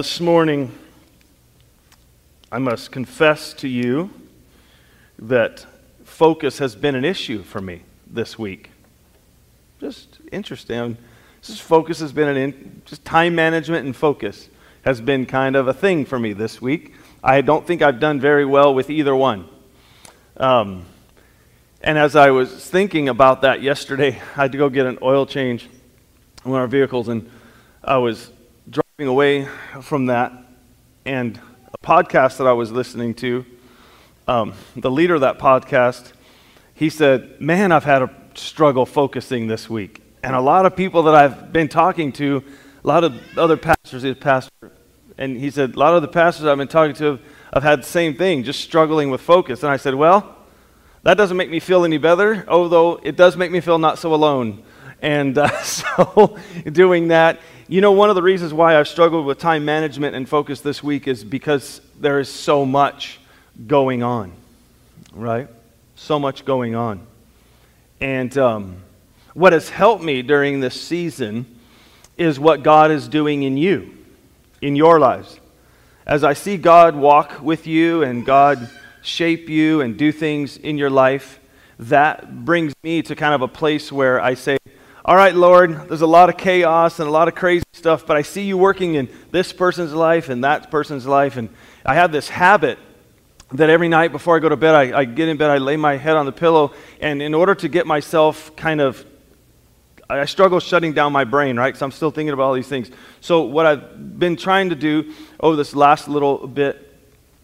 This morning, I must confess to you that focus has been an issue for me this week. Just interesting. Just focus has been an in, just time management and focus has been kind of a thing for me this week. I don't think I've done very well with either one. Um, and as I was thinking about that yesterday, I had to go get an oil change on our vehicles, and I was away from that, and a podcast that I was listening to, um, the leader of that podcast, he said, Man, I've had a struggle focusing this week. And a lot of people that I've been talking to, a lot of other pastors, he's pastor, and he said, A lot of the pastors I've been talking to have, have had the same thing, just struggling with focus. And I said, Well, that doesn't make me feel any better, although it does make me feel not so alone. And uh, so, doing that, you know, one of the reasons why I've struggled with time management and focus this week is because there is so much going on, right? So much going on. And um, what has helped me during this season is what God is doing in you, in your lives. As I see God walk with you and God shape you and do things in your life, that brings me to kind of a place where I say, all right, Lord, there's a lot of chaos and a lot of crazy stuff, but I see you working in this person's life and that person's life. And I have this habit that every night before I go to bed, I, I get in bed, I lay my head on the pillow, and in order to get myself kind of I struggle shutting down my brain, right? So I'm still thinking about all these things. So, what I've been trying to do over this last little bit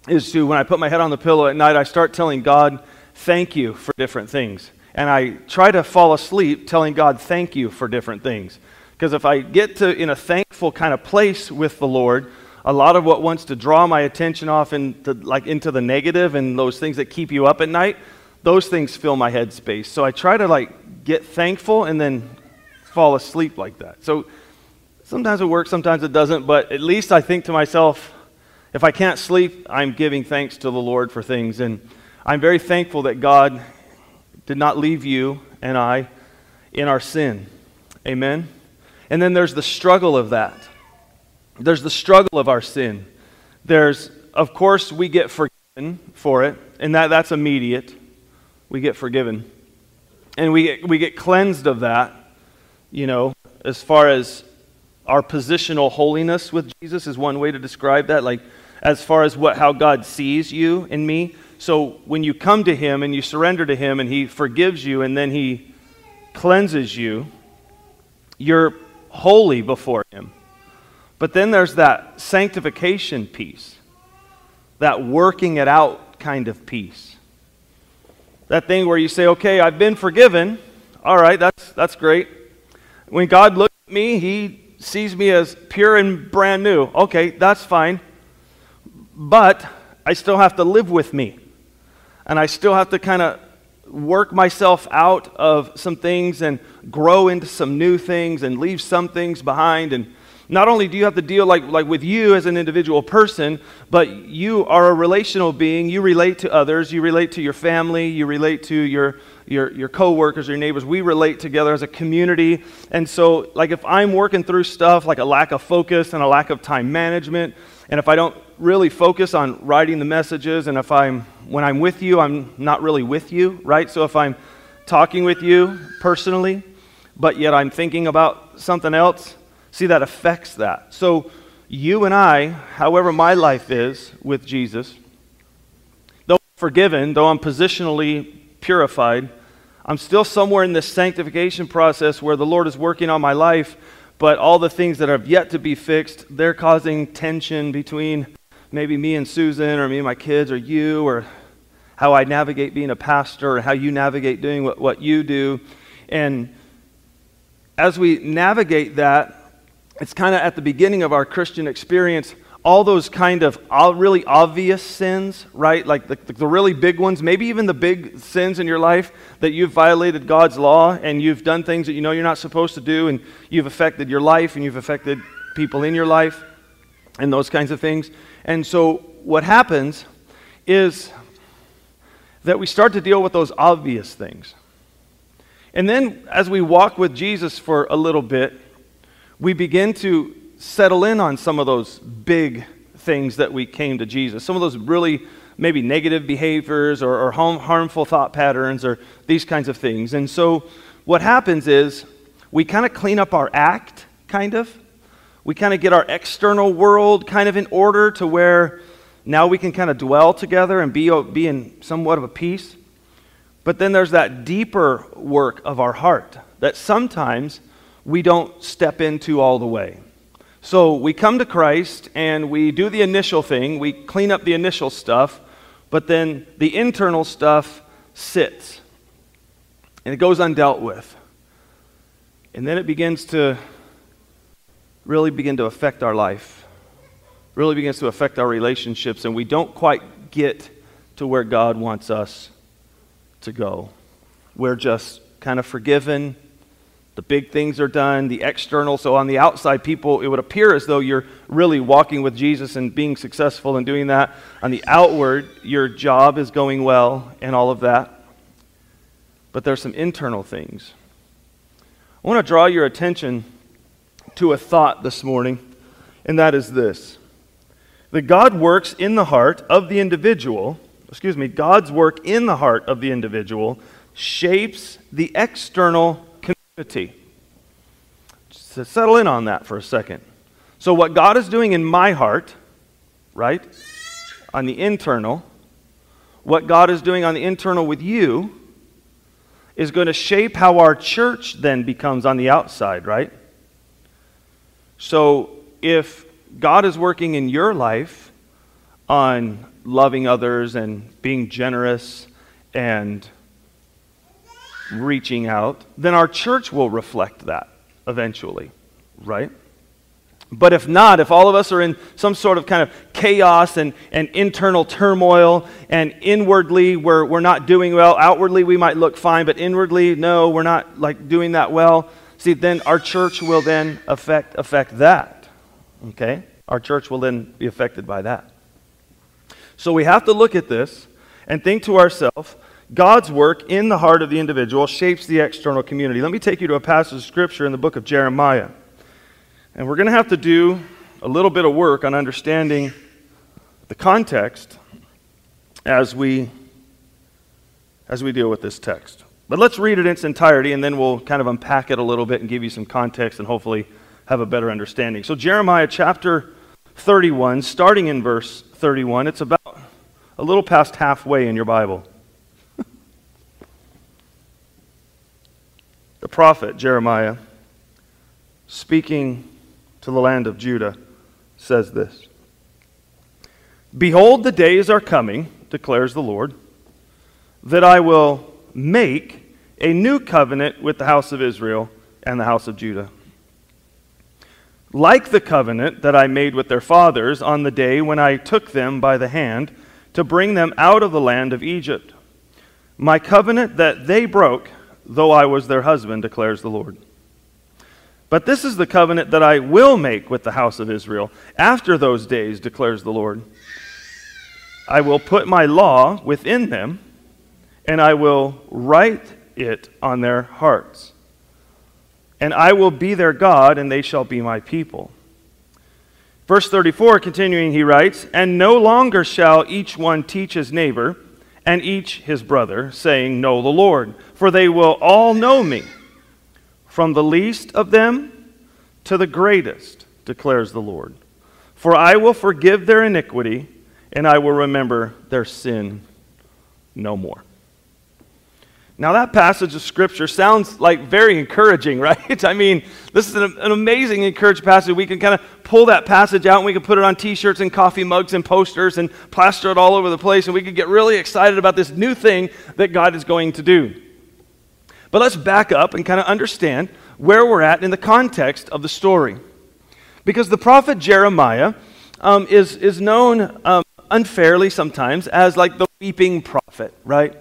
is to, when I put my head on the pillow at night, I start telling God, thank you for different things and I try to fall asleep telling God thank you for different things. Because if I get to in a thankful kind of place with the Lord, a lot of what wants to draw my attention off into like into the negative and those things that keep you up at night, those things fill my head space. So I try to like get thankful and then fall asleep like that. So sometimes it works, sometimes it doesn't, but at least I think to myself, if I can't sleep, I'm giving thanks to the Lord for things. And I'm very thankful that God did not leave you and I in our sin. Amen? And then there's the struggle of that. There's the struggle of our sin. There's, of course, we get forgiven for it, and that, that's immediate. We get forgiven. And we get, we get cleansed of that, you know, as far as our positional holiness with Jesus is one way to describe that. Like, as far as what, how God sees you and me. So when you come to Him and you surrender to Him and He forgives you and then He cleanses you, you're holy before Him. But then there's that sanctification piece, that working it out kind of piece. That thing where you say, okay, I've been forgiven. All right, that's, that's great. When God looks at me, He sees me as pure and brand new. Okay, that's fine. But I still have to live with me and I still have to kind of work myself out of some things and grow into some new things and leave some things behind. And not only do you have to deal like, like with you as an individual person but you are a relational being. You relate to others. You relate to your family. You relate to your your, your coworkers your neighbors. We relate together as a community. And so like if i'm working through stuff like a lack of focus and a lack of time management and if i don't really focus on writing the messages, and if I'm, when I'm with you, I'm not really with you, right? So if I'm talking with you personally, but yet I'm thinking about something else, see, that affects that. So you and I, however my life is with Jesus, though I'm forgiven, though I'm positionally purified, I'm still somewhere in this sanctification process where the Lord is working on my life, but all the things that have yet to be fixed, they're causing tension between maybe me and Susan, or me and my kids, or you, or how I navigate being a pastor, or how you navigate doing what, what you do. And as we navigate that, it's kind of at the beginning of our Christian experience, all those kind of really obvious sins, right? Like the, the, really big ones, maybe even the big sins in your life that you've violated God's law and you've done things that you know you're not supposed to do and you've affected your life and you've affected people in your life and those kinds of things. And so what happens is that we start to deal with those obvious things. And then as we walk with Jesus for a little bit, we begin to settle in on some of those big things that we came to Jesus, some of those really maybe negative behaviors or, or harm, harmful thought patterns or these kinds of things. And so what happens is we kind of clean up our act, kind of. We kind of get our external world kind of in order to where now we can kind of dwell together and be, be in somewhat of a peace. But then there's that deeper work of our heart that sometimes we don't step into all the way. So we come to Christ and we do the initial thing, we clean up the initial stuff, but then the internal stuff sits and it goes undealt with. And then it begins to really begin to affect our life, really begins to affect our relationships, and we don't quite get to where God wants us to go. We're just kind of forgiven the big things are done, the external. So on the outside, people, it would appear as though you're really walking with Jesus and being successful and doing that. On the outward, your job is going well and all of that. But there's some internal things. I want to draw your attention to a thought this morning, and that is this that God works in the heart of the individual, excuse me, God's work in the heart of the individual shapes the external unity. So settle in on that for a second. So, what God is doing in my heart, right, on the internal, what God is doing on the internal with you is going to shape how our church then becomes on the outside, right? So, if God is working in your life on loving others and being generous and reaching out, then our church will reflect that eventually, right? But if not, if all of us are in some sort of kind of chaos and, and internal turmoil, and inwardly we're, we're not doing well, outwardly we might look fine, but inwardly, no, we're not like doing that well, see, then our church will then affect, affect that. Okay? Our church will then be affected by that. So we have to look at this and think to ourselves God's work in the heart of the individual shapes the external community. Let me take you to a passage of scripture in the book of Jeremiah. And we're going to have to do a little bit of work on understanding the context as we as we deal with this text. But let's read it in its entirety and then we'll kind of unpack it a little bit and give you some context and hopefully have a better understanding. So Jeremiah chapter 31 starting in verse 31, it's about a little past halfway in your Bible. The prophet Jeremiah, speaking to the land of Judah, says this Behold, the days are coming, declares the Lord, that I will make a new covenant with the house of Israel and the house of Judah. Like the covenant that I made with their fathers on the day when I took them by the hand to bring them out of the land of Egypt. My covenant that they broke though I was their husband, declares the Lord. But this is the covenant that I will make with the house of Israel after those days, declares the Lord. I will put my law within them, and I will write it on their hearts. And I will be their God, and they shall be my people. Verse 34, continuing, he writes, And no longer shall each one teach his neighbor and each his brother, saying, Know the Lord, for they will all know me, from the least of them to the greatest, declares the Lord. For I will forgive their iniquity, and I will remember their sin no more. Now, that passage of Scripture sounds like very encouraging, right? I mean, this is an, an amazing, encouraging passage. We can kind of pull that passage out and we can put it on t shirts and coffee mugs and posters and plaster it all over the place, and we can get really excited about this new thing that God is going to do. But let's back up and kind of understand where we're at in the context of the story. Because the prophet Jeremiah um, is, is known um, unfairly sometimes as like the weeping prophet, right?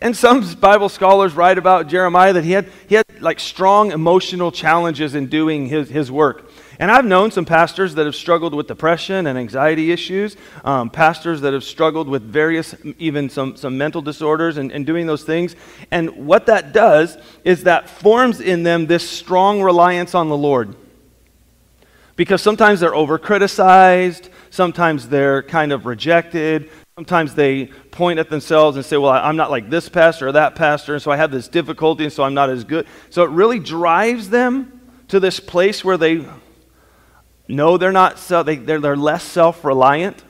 And some Bible scholars write about Jeremiah that he had, he had like strong emotional challenges in doing his, his work. And I've known some pastors that have struggled with depression and anxiety issues, um, pastors that have struggled with various, even some, some mental disorders and, and doing those things. And what that does is that forms in them this strong reliance on the Lord. Because sometimes they're over criticized, sometimes they're kind of rejected, sometimes they point at themselves and say, Well, I'm not like this pastor or that pastor, and so I have this difficulty, and so I'm not as good. So it really drives them to this place where they know they're not, they, they're, less self reliant.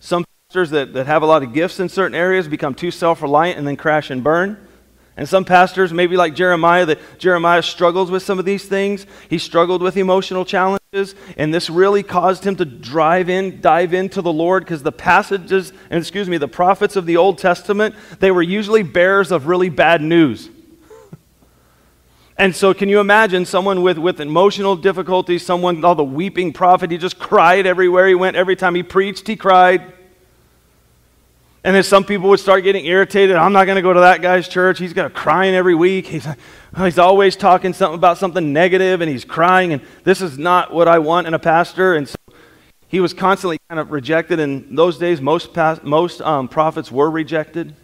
Some pastors that, that have a lot of gifts in certain areas become too self reliant and then crash and burn. And some pastors, maybe like Jeremiah, that Jeremiah struggles with some of these things. He struggled with emotional challenges, and this really caused him to drive in, dive into the Lord, because the passages, and excuse me, the prophets of the Old Testament, they were usually bearers of really bad news. And so, can you imagine someone with, with emotional difficulties, someone, all the weeping prophet, he just cried everywhere he went. Every time he preached, he cried. And then some people would start getting irritated. I'm not going to go to that guy's church. He's got crying every week. He's, he's always talking something about something negative and he's crying. And this is not what I want in a pastor. And so he was constantly kind of rejected. In those days, most, most um, prophets were rejected.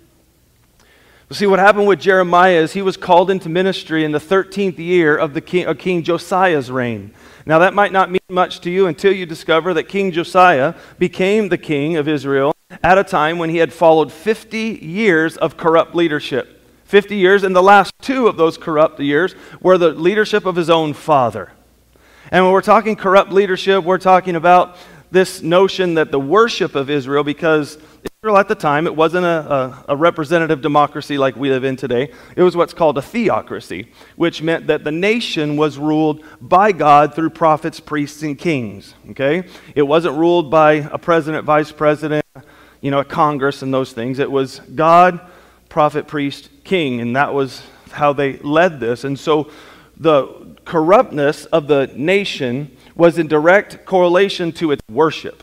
But see, what happened with Jeremiah is he was called into ministry in the 13th year of, the king, of King Josiah's reign. Now, that might not mean much to you until you discover that King Josiah became the king of Israel at a time when he had followed 50 years of corrupt leadership. 50 years, and the last two of those corrupt years were the leadership of his own father. And when we're talking corrupt leadership, we're talking about this notion that the worship of Israel, because Israel at the time, it wasn't a, a, a, representative democracy like we live in today. It was what's called a theocracy, which meant that the nation was ruled by God through prophets, priests, and kings. Okay? It wasn't ruled by a president, vice president, you know, a Congress and those things. It was God, prophet, priest, king, and that was how they led this. And so the corruptness of the nation was in direct correlation to its worship.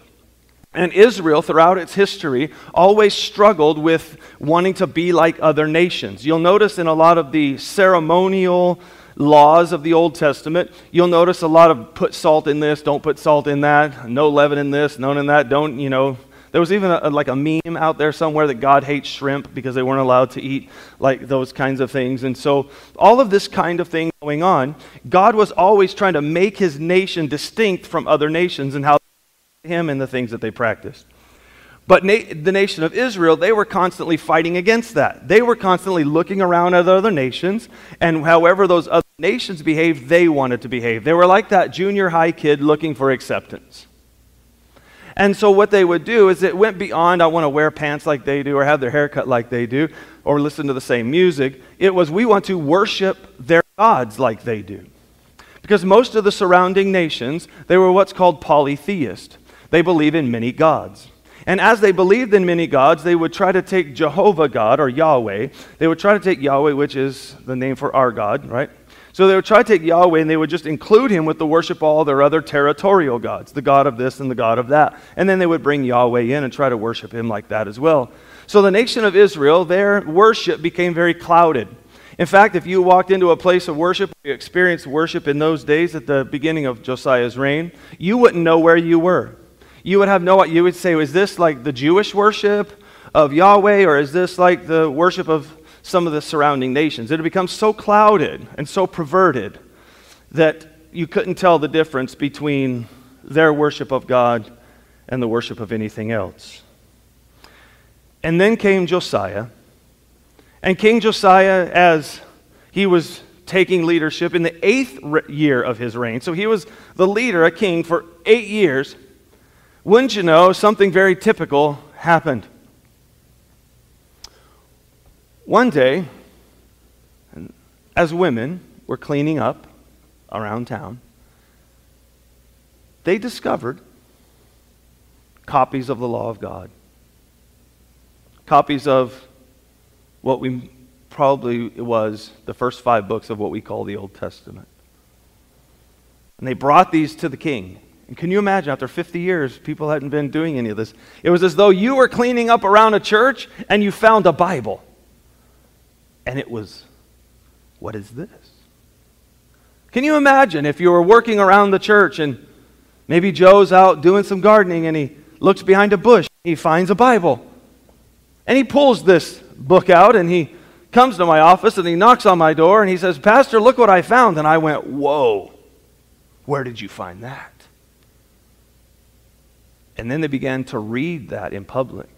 And Israel, throughout its history, always struggled with wanting to be like other nations. You'll notice in a lot of the ceremonial laws of the Old Testament, you'll notice a lot of put salt in this, don't put salt in that, no leaven in this, none in that, don't, you know, there was even a, like a meme out there somewhere that God hates shrimp because they weren't allowed to eat like those kinds of things. And so, all of this kind of thing going on, God was always trying to make his nation distinct from other nations and how him and the things that they practiced. But na- the nation of Israel, they were constantly fighting against that. They were constantly looking around at other nations, and however those other nations behaved, they wanted to behave. They were like that junior high kid looking for acceptance. And so what they would do is it went beyond, I want to wear pants like they do or have their hair cut like they do or listen to the same music. It was, we want to worship their gods like they do. Because most of the surrounding nations, they were what's called polytheist. They believe in many gods. And as they believed in many gods, they would try to take Jehovah God or Yahweh. They would try to take Yahweh, which is the name for our God, right? So they would try to take Yahweh and they would just include him with the worship of all their other territorial gods, the God of this and the God of that. And then they would bring Yahweh in and try to worship him like that as well. So the nation of Israel, their worship became very clouded. In fact, if you walked into a place of worship, you experienced worship in those days at the beginning of Josiah's reign, you wouldn't know where you were. You would have no, you would say, is this like the Jewish worship of Yahweh or is this like the worship of some of the surrounding nations. It had become so clouded and so perverted that you couldn't tell the difference between their worship of God and the worship of anything else. And then came Josiah. And King Josiah, as he was taking leadership in the eighth year of his reign, so he was the leader, a king, for eight years, wouldn't you know, something very typical happened. One day, as women were cleaning up around town, they discovered copies of the law of God, copies of what we probably was the first five books of what we call the Old Testament. And they brought these to the king. And can you imagine, after 50 years, people hadn't been doing any of this? It was as though you were cleaning up around a church and you found a Bible. And it was, what is this? Can you imagine if you were working around the church and maybe Joe's out doing some gardening and he looks behind a bush, he finds a Bible. And he pulls this book out and he comes to my office and he knocks on my door and he says, Pastor, look what I found. And I went, Whoa, where did you find that? And then they began to read that in public.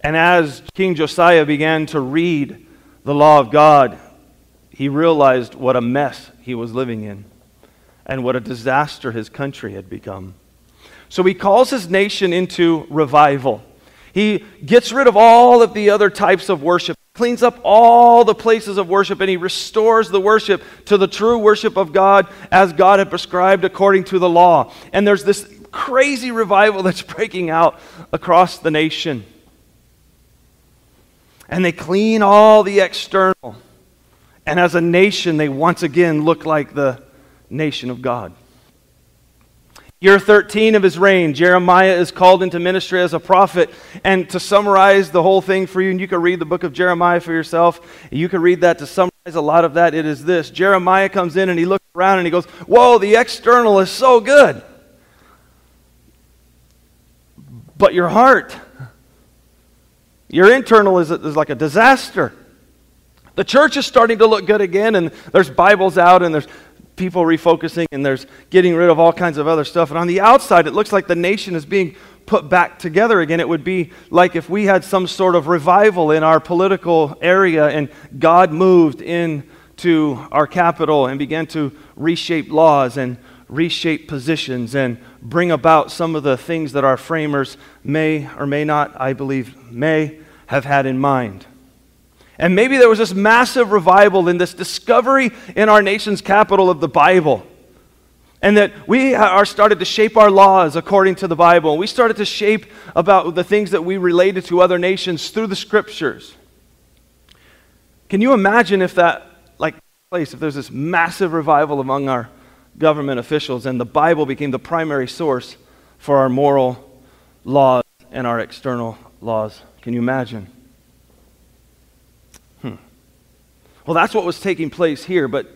And as King Josiah began to read the law of God, he realized what a mess he was living in and what a disaster his country had become. So he calls his nation into revival. He gets rid of all of the other types of worship, cleans up all the places of worship, and he restores the worship to the true worship of God as God had prescribed according to the law. And there's this crazy revival that's breaking out across the nation. And they clean all the external. And as a nation, they once again look like the nation of God. Year 13 of his reign, Jeremiah is called into ministry as a prophet. And to summarize the whole thing for you, and you can read the book of Jeremiah for yourself, you can read that to summarize a lot of that. It is this Jeremiah comes in and he looks around and he goes, Whoa, the external is so good. But your heart, your internal is, is like a disaster. The church is starting to look good again, and there's Bibles out, and there's people refocusing, and there's getting rid of all kinds of other stuff. And on the outside, it looks like the nation is being put back together again. It would be like if we had some sort of revival in our political area, and God moved into our capital and began to reshape laws and reshape positions and bring about some of the things that our framers may or may not, I believe, may have had in mind. And maybe there was this massive revival in this discovery in our nation's capital of the Bible. And that we are started to shape our laws according to the Bible. We started to shape about the things that we related to other nations through the scriptures. Can you imagine if that like place, if there's this massive revival among our government officials and the Bible became the primary source for our moral laws and our external laws? Can you imagine? Hmm. Well, that's what was taking place here, but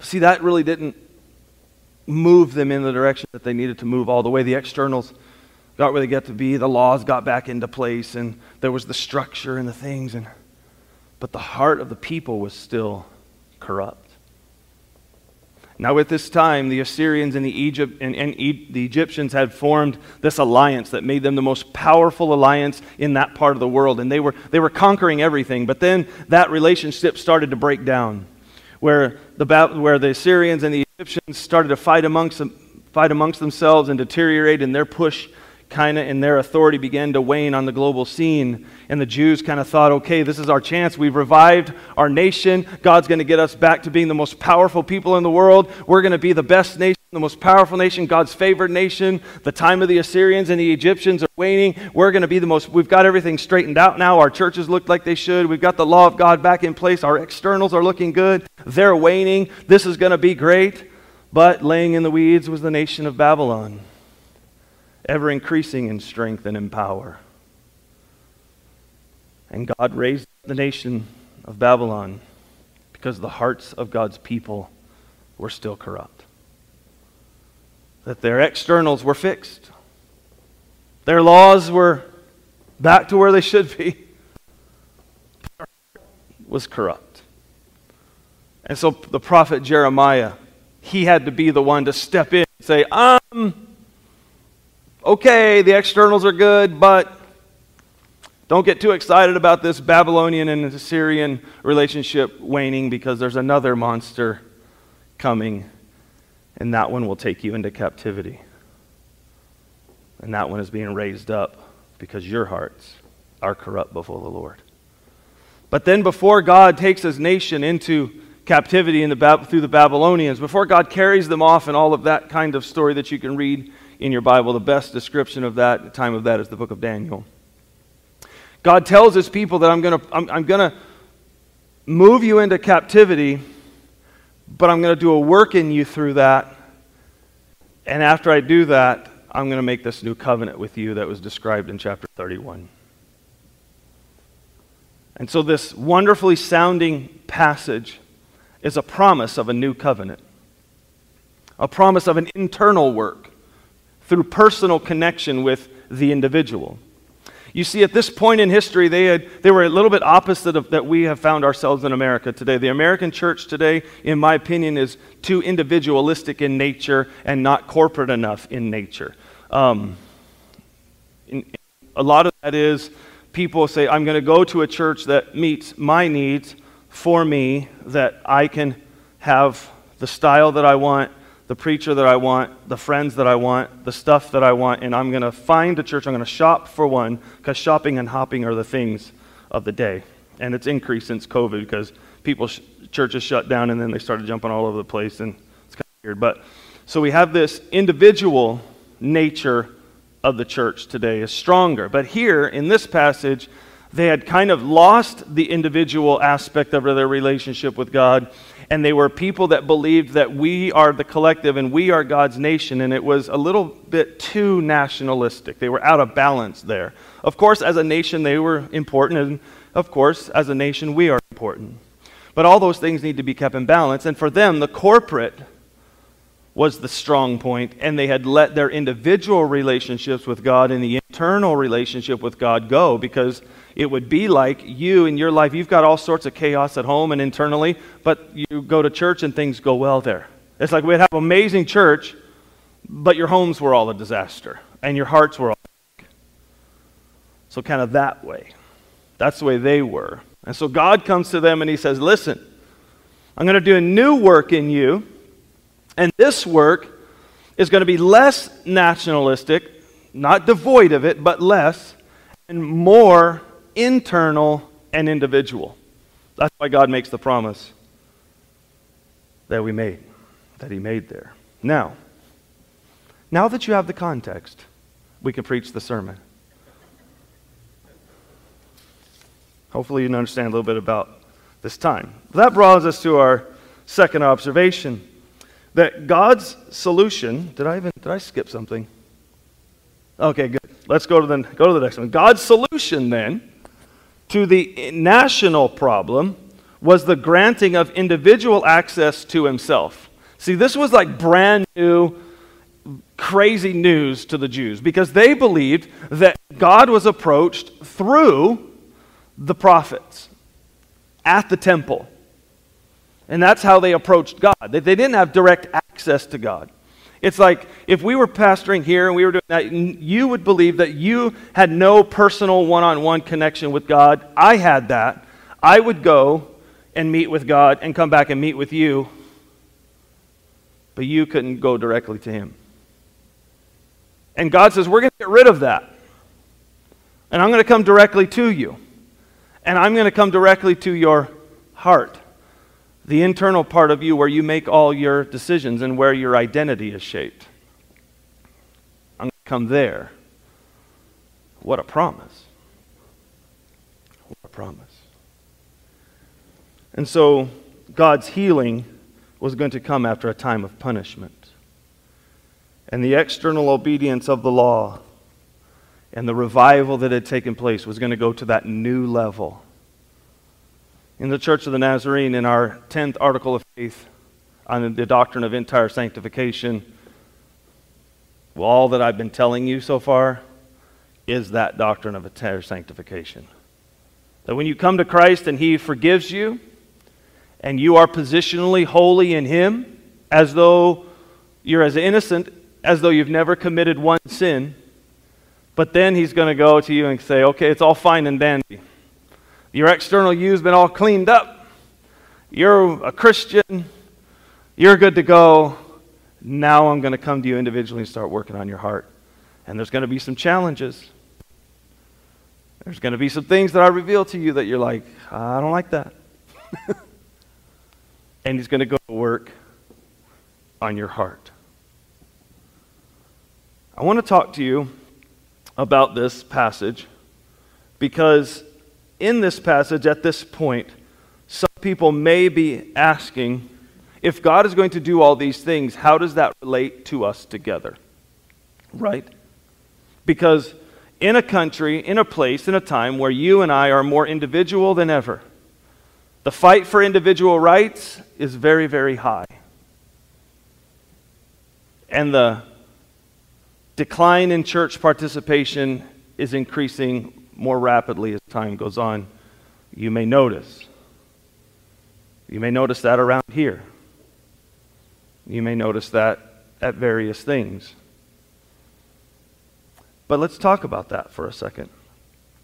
see, that really didn't move them in the direction that they needed to move all the way. The externals got where they got to be, the laws got back into place, and there was the structure and the things, and but the heart of the people was still corrupt. Now, at this time, the Assyrians and the, Egypt, and, and e- the Egyptians had formed this alliance that made them the most powerful alliance in that part of the world. And they were, they were conquering everything. But then that relationship started to break down, where the, where the Assyrians and the Egyptians started to fight amongst, fight amongst themselves and deteriorate in their push kind of in their authority began to wane on the global scene. And the Jews kind of thought, okay, this is our chance. We've revived our nation. God's going to get us back to being the most powerful people in the world. We're going to be the best nation, the most powerful nation, God's favored nation. The time of the Assyrians and the Egyptians are waning. We're going to be the most, we've got everything straightened out now. Our churches look like they should. We've got the law of God back in place. Our externals are looking good. They're waning. This is going to be great. But laying in the weeds was the nation of Babylon ever increasing in strength and in power. And God raised the nation of Babylon because the hearts of God's people were still corrupt. That their externals were fixed, their laws were back to where they should be, was corrupt. And so the prophet Jeremiah, he had to be the one to step in and say, um, okay, the externals are good, but don't get too excited about this Babylonian and Assyrian relationship waning because there's another monster coming, and that one will take you into captivity. And that one is being raised up because your hearts are corrupt before the Lord. But then, before God takes his nation into captivity in the, through the Babylonians, before God carries them off and all of that kind of story that you can read in your Bible. The best description of that, time of that, is the book of Daniel. God tells his people that I'm going to I'm, I'm to move you into captivity, but I'm going to do a work in you through that. And after I do that, I'm going to make this new covenant with you that was described in chapter 31. And so, this wonderfully sounding passage is a promise of a new covenant, a promise of an internal work through personal connection with the individual. You see, at this point in history, they, had, they were a little bit opposite of that we have found ourselves in America today. The American church today, in my opinion, is too individualistic in nature and not corporate enough in nature. Um, a lot of that is people say, I'm going to go to a church that meets my needs for me, that I can have the style that I want, the preacher that I want, the friends that I want, the stuff that I want, and I'm going to find a church. I'm going to shop for one because shopping and hopping are the things of the day. And it's increased since COVID because people, sh- churches shut down and then they started jumping all over the place, and it's kind of weird. But so we have this individual nature of the church today is stronger. But here in this passage, they had kind of lost the individual aspect of their relationship with God, and they were people that believed that we are the collective and we are God's nation, and it was a little bit too nationalistic. They were out of balance there. Of course, as a nation, they were important, and of course, as a nation, we are important. But all those things need to be kept in balance, and for them, the corporate was the strong point, and they had let their individual relationships with God and the internal relationship with God go because it would be like you in your life, you've got all sorts of chaos at home and internally, but you go to church and things go well there. It's like we'd have amazing church, but your homes were all a disaster and your hearts were all. So, kind of that way. That's the way they were. And so God comes to them and he says, Listen, I'm going to do a new work in you and this work is going to be less nationalistic, not devoid of it, but less, and more internal and individual. That's why God makes the promise that we made, that He made there. Now, now that you have the context, we can preach the sermon. Hopefully, you understand a little bit about this time. That brought us to our second observation that God's solution, did I even did I skip something? Okay, good. Let's go to the go to the next one. God's solution then to the national problem was the granting of individual access to himself. See, this was like brand new crazy news to the Jews because they believed that God was approached through the prophets at the temple. And that's how they approached God. They, they didn't have direct access to God. It's like if we were pastoring here and we were doing that, you would believe that you had no personal one on one connection with God. I had that. I would go and meet with God and come back and meet with you, but you couldn't go directly to Him. And God says, We're going to get rid of that. And I'm going to come directly to you. And I'm going to come directly to your heart the internal part of you where you make all your decisions and where your identity is shaped. I'm going to come there. What a promise. What a promise. And so God's healing was going to come after a time of punishment. And the external obedience of the law and the revival that had taken place was going to go to that new level in the Church of the Nazarene, in our 10th article of faith on the doctrine of entire sanctification, well, all that I've been telling you so far is that doctrine of entire sanctification. That when you come to Christ and He forgives you, and you are positionally holy in Him, as though you're as innocent as though you've never committed one sin, but then He's going to go to you and say, okay, it's all fine and dandy. Your external you's been all cleaned up. You're a Christian. You're good to go. Now I'm going to come to you individually and start working on your heart. And there's going to be some challenges. There's going to be some things that I reveal to you that you're like, I don't like that. and he's going to go to work on your heart. I want to talk to you about this passage because in this passage at this point, some people may be asking if God is going to do all these things, how does that relate to us together? Right? Because in a country, in a place, in a time where you and I are more individual than ever, the fight for individual rights is very, very high. And the decline in church participation is increasing more rapidly as time goes on, you may notice. You may notice that around here. You may notice that at various things. But let's talk about that for a second.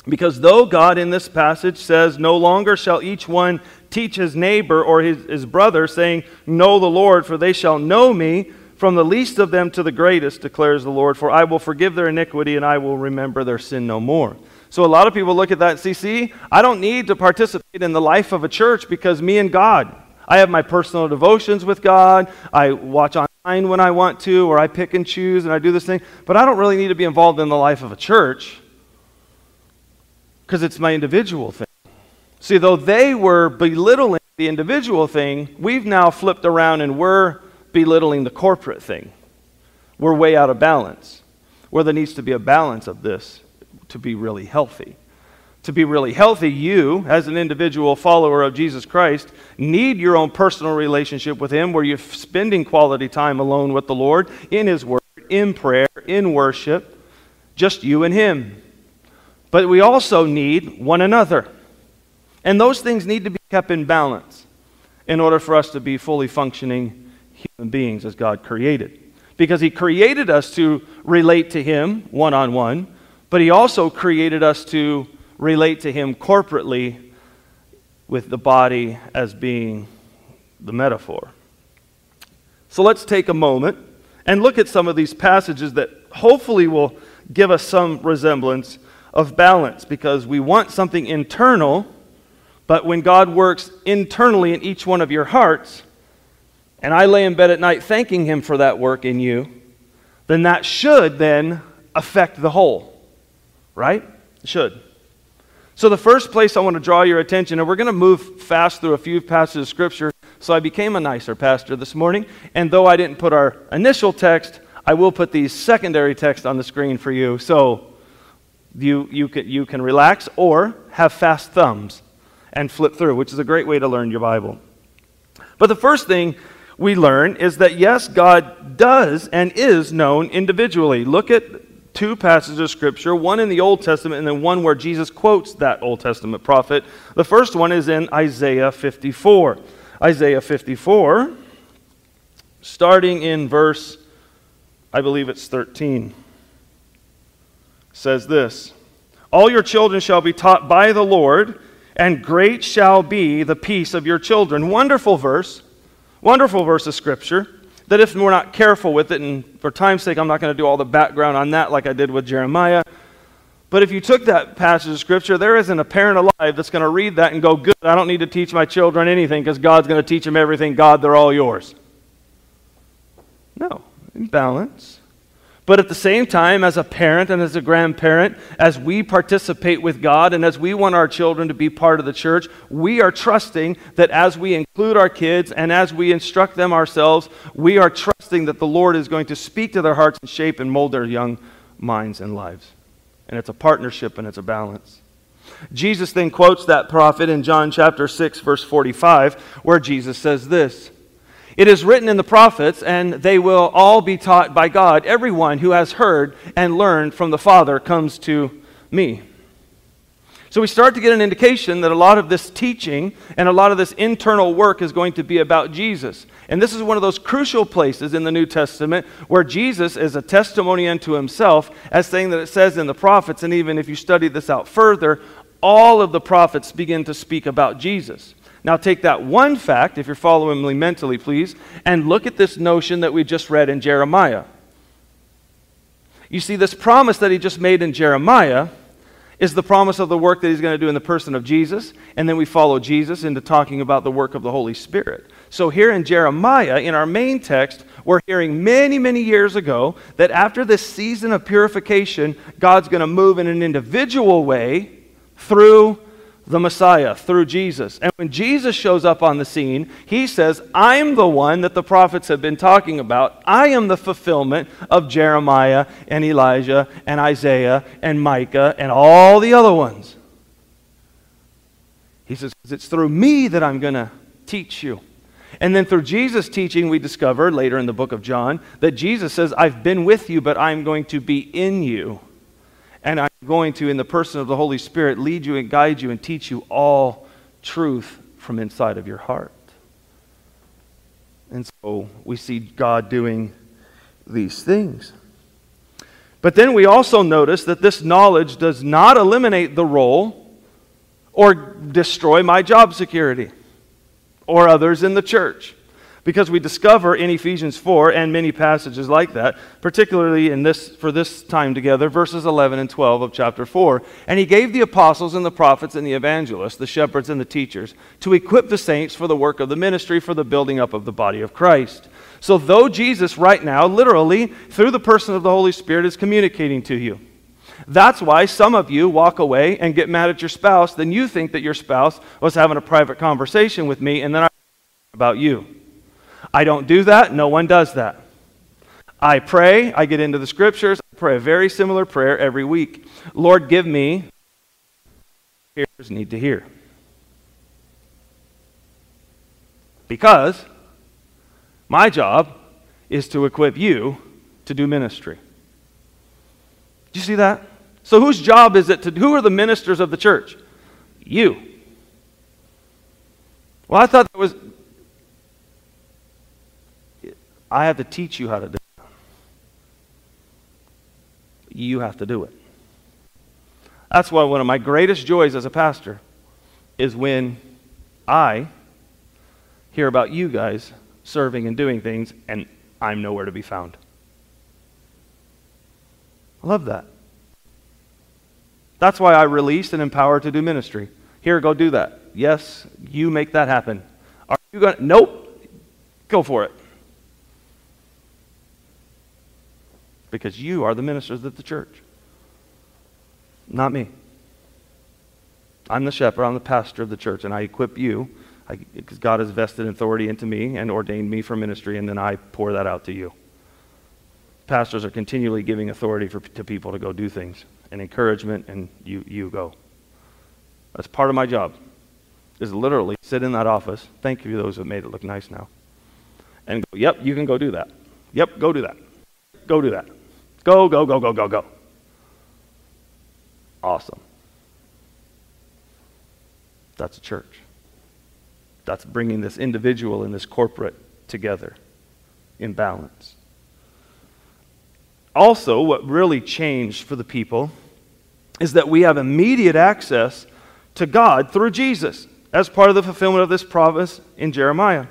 Because though God in this passage says, No longer shall each one teach his neighbor or his, his brother, saying, Know the Lord, for they shall know me, from the least of them to the greatest, declares the Lord, for I will forgive their iniquity and I will remember their sin no more. So a lot of people look at that and see, see, I don't need to participate in the life of a church because me and God, I have my personal devotions with God. I watch online when I want to, or I pick and choose and I do this thing. But I don't really need to be involved in the life of a church because it's my individual thing. See, though they were belittling the individual thing, we've now flipped around and we're belittling the corporate thing. We're way out of balance. Where there needs to be a balance of this to be really healthy. To be really healthy, you, as an individual follower of Jesus Christ, need your own personal relationship with Him where you're spending quality time alone with the Lord in His Word, in prayer, in worship, just you and Him. But we also need one another. And those things need to be kept in balance in order for us to be fully functioning human beings as God created. Because He created us to relate to Him one on one, but He also created us to relate to Him corporately with the body as being the metaphor. So let's take a moment and look at some of these passages that hopefully will give us some resemblance of balance because we want something internal, but when God works internally in each one of your hearts, and I lay in bed at night thanking Him for that work in you, then that should then affect the whole, right? It should. So, the first place I want to draw your attention, and we're going to move fast through a few passages of Scripture. So, I became a nicer pastor this morning, and though I didn't put our initial text, I will put these secondary text on the screen for you. So, you, you, can, you can relax or have fast thumbs and flip through, which is a great way to learn your Bible. But the first thing we learn is that yes, God does and is known individually. Look at two passages of Scripture, one in the Old Testament and then one where Jesus quotes that Old Testament prophet. The first one is in Isaiah 54. Isaiah 54, starting in verse, I believe it's 13, says this All your children shall be taught by the Lord, and great shall be the peace of your children. Wonderful verse. Wonderful verse of Scripture that if we're not careful with it, and for time's sake, I'm not going to do all the background on that like I did with Jeremiah. But if you took that passage of Scripture, there isn't a parent alive that's going to read that and go, Good, I don't need to teach my children anything because God's going to teach them everything. God, they're all yours. No, in balance. But at the same time, as a parent and as a grandparent, as we participate with God and as we want our children to be part of the church, we are trusting that as we include our kids and as we instruct them ourselves, we are trusting that the Lord is going to speak to their hearts and shape and mold their young minds and lives. And it's a partnership and it's a balance. Jesus then quotes that prophet in John chapter 6, verse 45, where Jesus says this. It is written in the prophets, and they will all be taught by God. Everyone who has heard and learned from the Father comes to me. So we start to get an indication that a lot of this teaching and a lot of this internal work is going to be about Jesus. And this is one of those crucial places in the New Testament where Jesus is a testimony unto himself, as saying that it says in the prophets, and even if you study this out further, all of the prophets begin to speak about Jesus. Now, take that one fact, if you're following me mentally, please, and look at this notion that we just read in Jeremiah. You see, this promise that he just made in Jeremiah is the promise of the work that he's going to do in the person of Jesus, and then we follow Jesus into talking about the work of the Holy Spirit. So, here in Jeremiah, in our main text, we're hearing many, many years ago that after this season of purification, God's going to move in an individual way through the Messiah through Jesus. And when Jesus shows up on the scene, he says, I'm the one that the prophets have been talking about. I am the fulfillment of Jeremiah and Elijah and Isaiah and Micah and all the other ones. He says, It's through me that I'm going to teach you. And then through Jesus' teaching, we discover later in the book of John that Jesus says, I've been with you, but I'm going to be in you. And I'm going to, in the person of the Holy Spirit, lead you and guide you and teach you all truth from inside of your heart. And so we see God doing these things. But then we also notice that this knowledge does not eliminate the role or destroy my job security or others in the church. Because we discover in Ephesians 4 and many passages like that, particularly in this, for this time together, verses 11 and 12 of chapter 4. And he gave the apostles and the prophets and the evangelists, the shepherds and the teachers, to equip the saints for the work of the ministry, for the building up of the body of Christ. So, though Jesus, right now, literally, through the person of the Holy Spirit, is communicating to you, that's why some of you walk away and get mad at your spouse, then you think that your spouse was having a private conversation with me, and then I about you. I don't do that. No one does that. I pray. I get into the scriptures. I pray a very similar prayer every week. Lord, give me ears need to hear. Because my job is to equip you to do ministry. Do you see that? So, whose job is it to, who are the ministers of the church? You. Well, I thought that was, I have to teach you how to do it. You have to do it. That's why one of my greatest joys as a pastor is when I hear about you guys serving and doing things, and I'm nowhere to be found. I love that. That's why I released and empowered to do ministry. Here, go do that. Yes, you make that happen. Are you going to? Nope. Go for it. Because you are the ministers of the church, not me. I'm the shepherd, I'm the pastor of the church, and I equip you because God has vested authority into me and ordained me for ministry, and then I pour that out to you. Pastors are continually giving authority for, to people to go do things and encouragement, and you, you go. That's part of my job, is literally sit in that office. Thank you those who made it look nice now. And go, yep, you can go do that. Yep, go do that. Go do that. Go, go, go, go, go, go. Awesome. That's a church. That's bringing this individual and this corporate together in balance. Also, what really changed for the people is that we have immediate access to God through Jesus as part of the fulfillment of this promise in Jeremiah.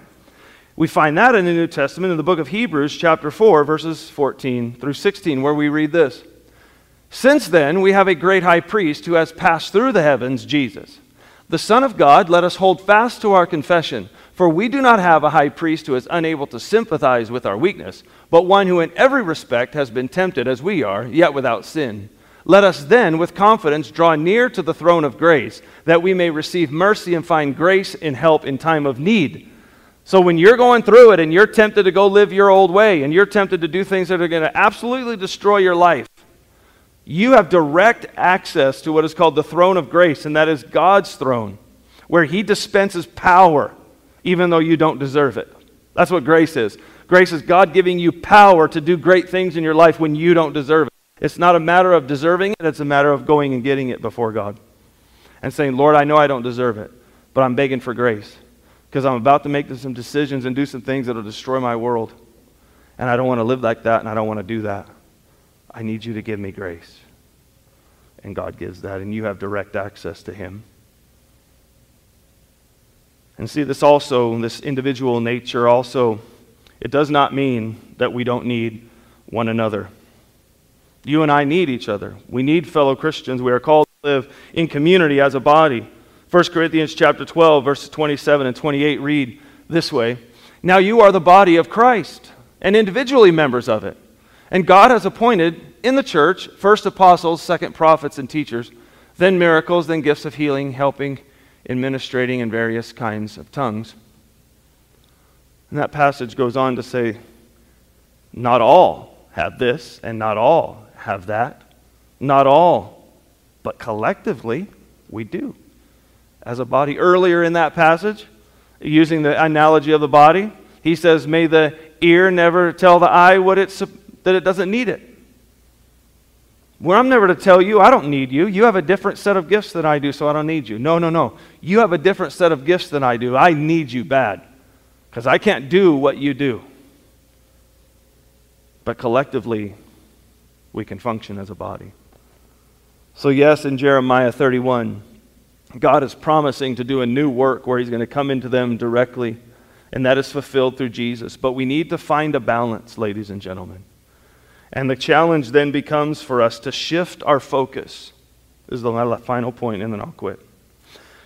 We find that in the New Testament in the book of Hebrews, chapter 4, verses 14 through 16, where we read this Since then, we have a great high priest who has passed through the heavens, Jesus the Son of God, let us hold fast to our confession. For we do not have a high priest who is unable to sympathize with our weakness, but one who in every respect has been tempted as we are, yet without sin. Let us then, with confidence, draw near to the throne of grace, that we may receive mercy and find grace and help in time of need. So when you're going through it and you're tempted to go live your old way, and you're tempted to do things that are going to absolutely destroy your life, you have direct access to what is called the throne of grace, and that is God's throne, where He dispenses power even though you don't deserve it. That's what grace is. Grace is God giving you power to do great things in your life when you don't deserve it. It's not a matter of deserving it, it's a matter of going and getting it before God and saying, Lord, I know I don't deserve it, but I'm begging for grace because I'm about to make some decisions and do some things that will destroy my world. And I don't want to live like that, and I don't want to do that. I need you to give me grace. And God gives that, and you have direct access to Him. And see, this also, this individual nature also, it does not mean that we don't need one another. You and I need each other. We need fellow Christians. We are called to live in community as a body. 1 Corinthians chapter 12, verses 27 and 28 read this way Now you are the body of Christ, and individually members of it. And God has appointed in the church first apostles, second prophets and teachers, then miracles, then gifts of healing, helping, administrating in various kinds of tongues. And that passage goes on to say, not all have this, and not all have that. Not all, but collectively, we do. As a body, earlier in that passage, using the analogy of the body, he says, May the ear never tell the eye what it's that it doesn't need it. Well, I'm never to tell you, I don't need you. You have a different set of gifts than I do, so I don't need you. No, no, no. You have a different set of gifts than I do. I need you bad because I can't do what you do. But collectively, we can function as a body. So, yes, in Jeremiah 31, God is promising to do a new work where He's going to come into them directly, and that is fulfilled through Jesus. But we need to find a balance, ladies and gentlemen. And the challenge then becomes for us to shift our focus. This is the final point, and then I'll quit.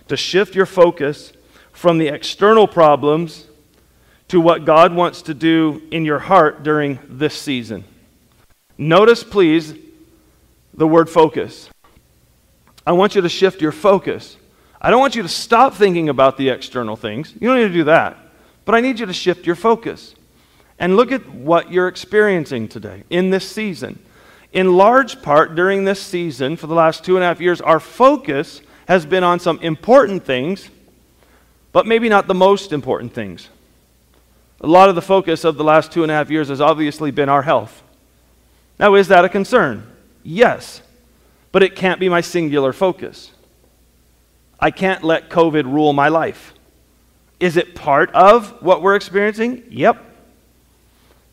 To shift your focus from the external problems to what God wants to do in your heart during this season. Notice, please, the word focus. I want you to shift your focus. I don't want you to stop thinking about the external things. You don't need to do that. But I need you to shift your focus and look at what you're experiencing today in this season. In large part, during this season, for the last two and a half years, our focus has been on some important things, but maybe not the most important things. A lot of the focus of the last two and a half years has obviously been our health. Now, is that a concern? Yes, but it can't be my singular focus. I can't let COVID rule my life. Is it part of what we're experiencing? Yep.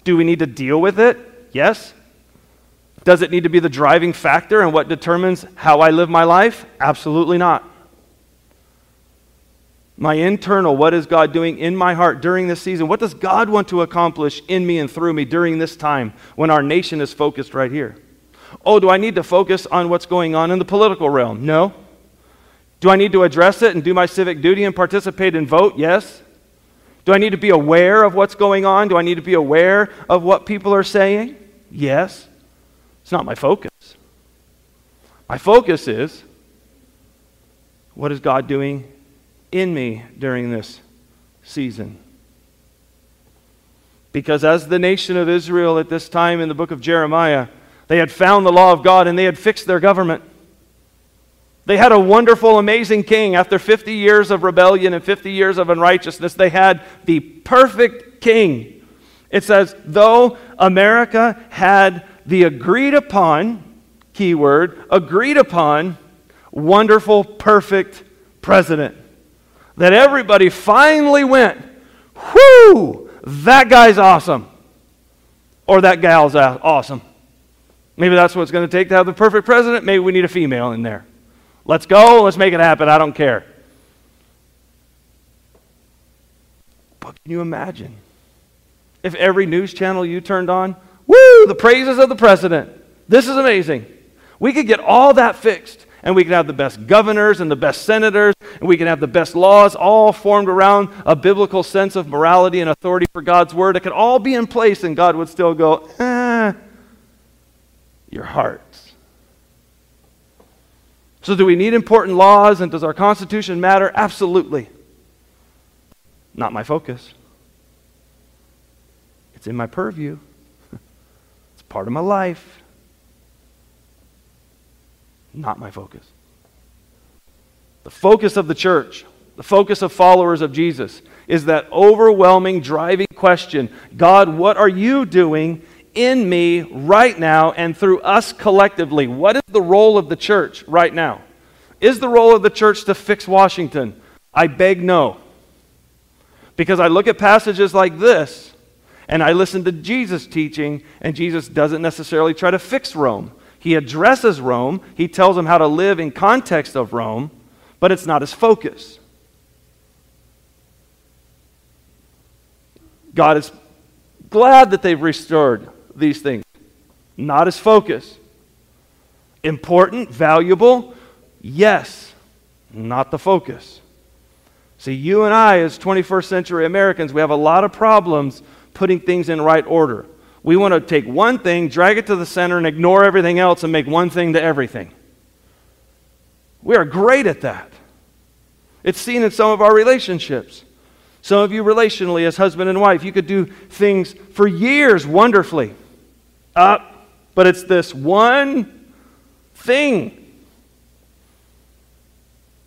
Do we need to deal with it? Yes. Does it need to be the driving factor and what determines how I live my life? Absolutely not. My internal, what is God doing in my heart during this season? What does God want to accomplish in me and through me during this time when our nation is focused right here? Oh, do I need to focus on what's going on in the political realm? No. Do I need to address it and do my civic duty and participate and vote? Yes. Do I need to be aware of what's going on? Do I need to be aware of what people are saying? Yes. It's not my focus. My focus is what is God doing in me during this season. Because as the nation of Israel at this time in the book of Jeremiah, they had found the law of God and they had fixed their government. They had a wonderful, amazing king. After 50 years of rebellion and 50 years of unrighteousness, they had the perfect king. It says, though America had the agreed upon, keyword, agreed upon, wonderful, perfect president that everybody finally went, whoo, that guy's awesome. Or that gal's awesome. Maybe that's what it's going to take to have the perfect president. Maybe we need a female in there. Let's go. Let's make it happen. I don't care. But can you imagine if every news channel you turned on, woo, the praises of the president? This is amazing. We could get all that fixed and we could have the best governors and the best senators, and we could have the best laws, all formed around a biblical sense of morality and authority for God's word. It could all be in place, and God would still go, eh, your hearts. So, do we need important laws, and does our Constitution matter? Absolutely. Not my focus. It's in my purview, it's part of my life not my focus. The focus of the church, the focus of followers of Jesus, is that overwhelming, driving question God, what are you doing in me right now and through us collectively? What is the role of the church right now? Is the role of the church to fix Washington? I beg no. Because I look at passages like this and I listen to Jesus teaching, and Jesus doesn't necessarily try to fix Rome. He addresses Rome, he tells them how to live in context of Rome, but it's not his focus. God is glad that they've restored these things, not his focus. Important, valuable, yes, not the focus. See, you and I, as 21st century Americans, we have a lot of problems putting things in right order. We want to take one thing, drag it to the center, and ignore everything else and make one thing to everything. We are great at that. It's seen in some of our relationships. Some of you, relationally, as husband and wife, you could do things for years wonderfully. Uh, but it's this one thing.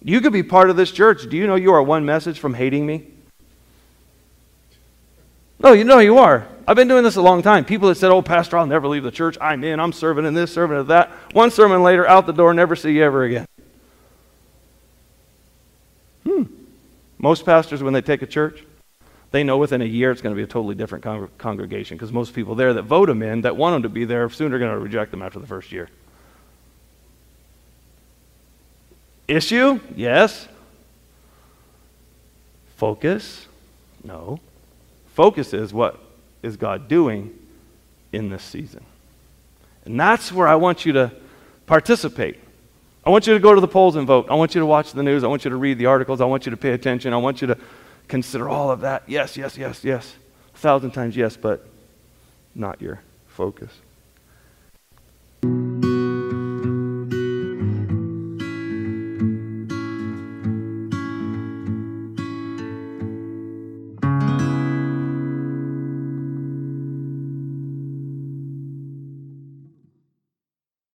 You could be part of this church. Do you know you are one message from hating me? No, you know you are. I've been doing this a long time. People that said, Oh, Pastor, I'll never leave the church. I'm in. I'm serving in this, serving in that. One sermon later, out the door, never see you ever again. Hmm. Most pastors, when they take a church, they know within a year it's going to be a totally different con- congregation because most people there that vote them in, that want them to be there, soon are going to reject them after the first year. Issue? Yes. Focus? No. Focus is what is God doing in this season. And that's where I want you to participate. I want you to go to the polls and vote. I want you to watch the news. I want you to read the articles. I want you to pay attention. I want you to consider all of that. Yes, yes, yes, yes. A thousand times yes, but not your focus.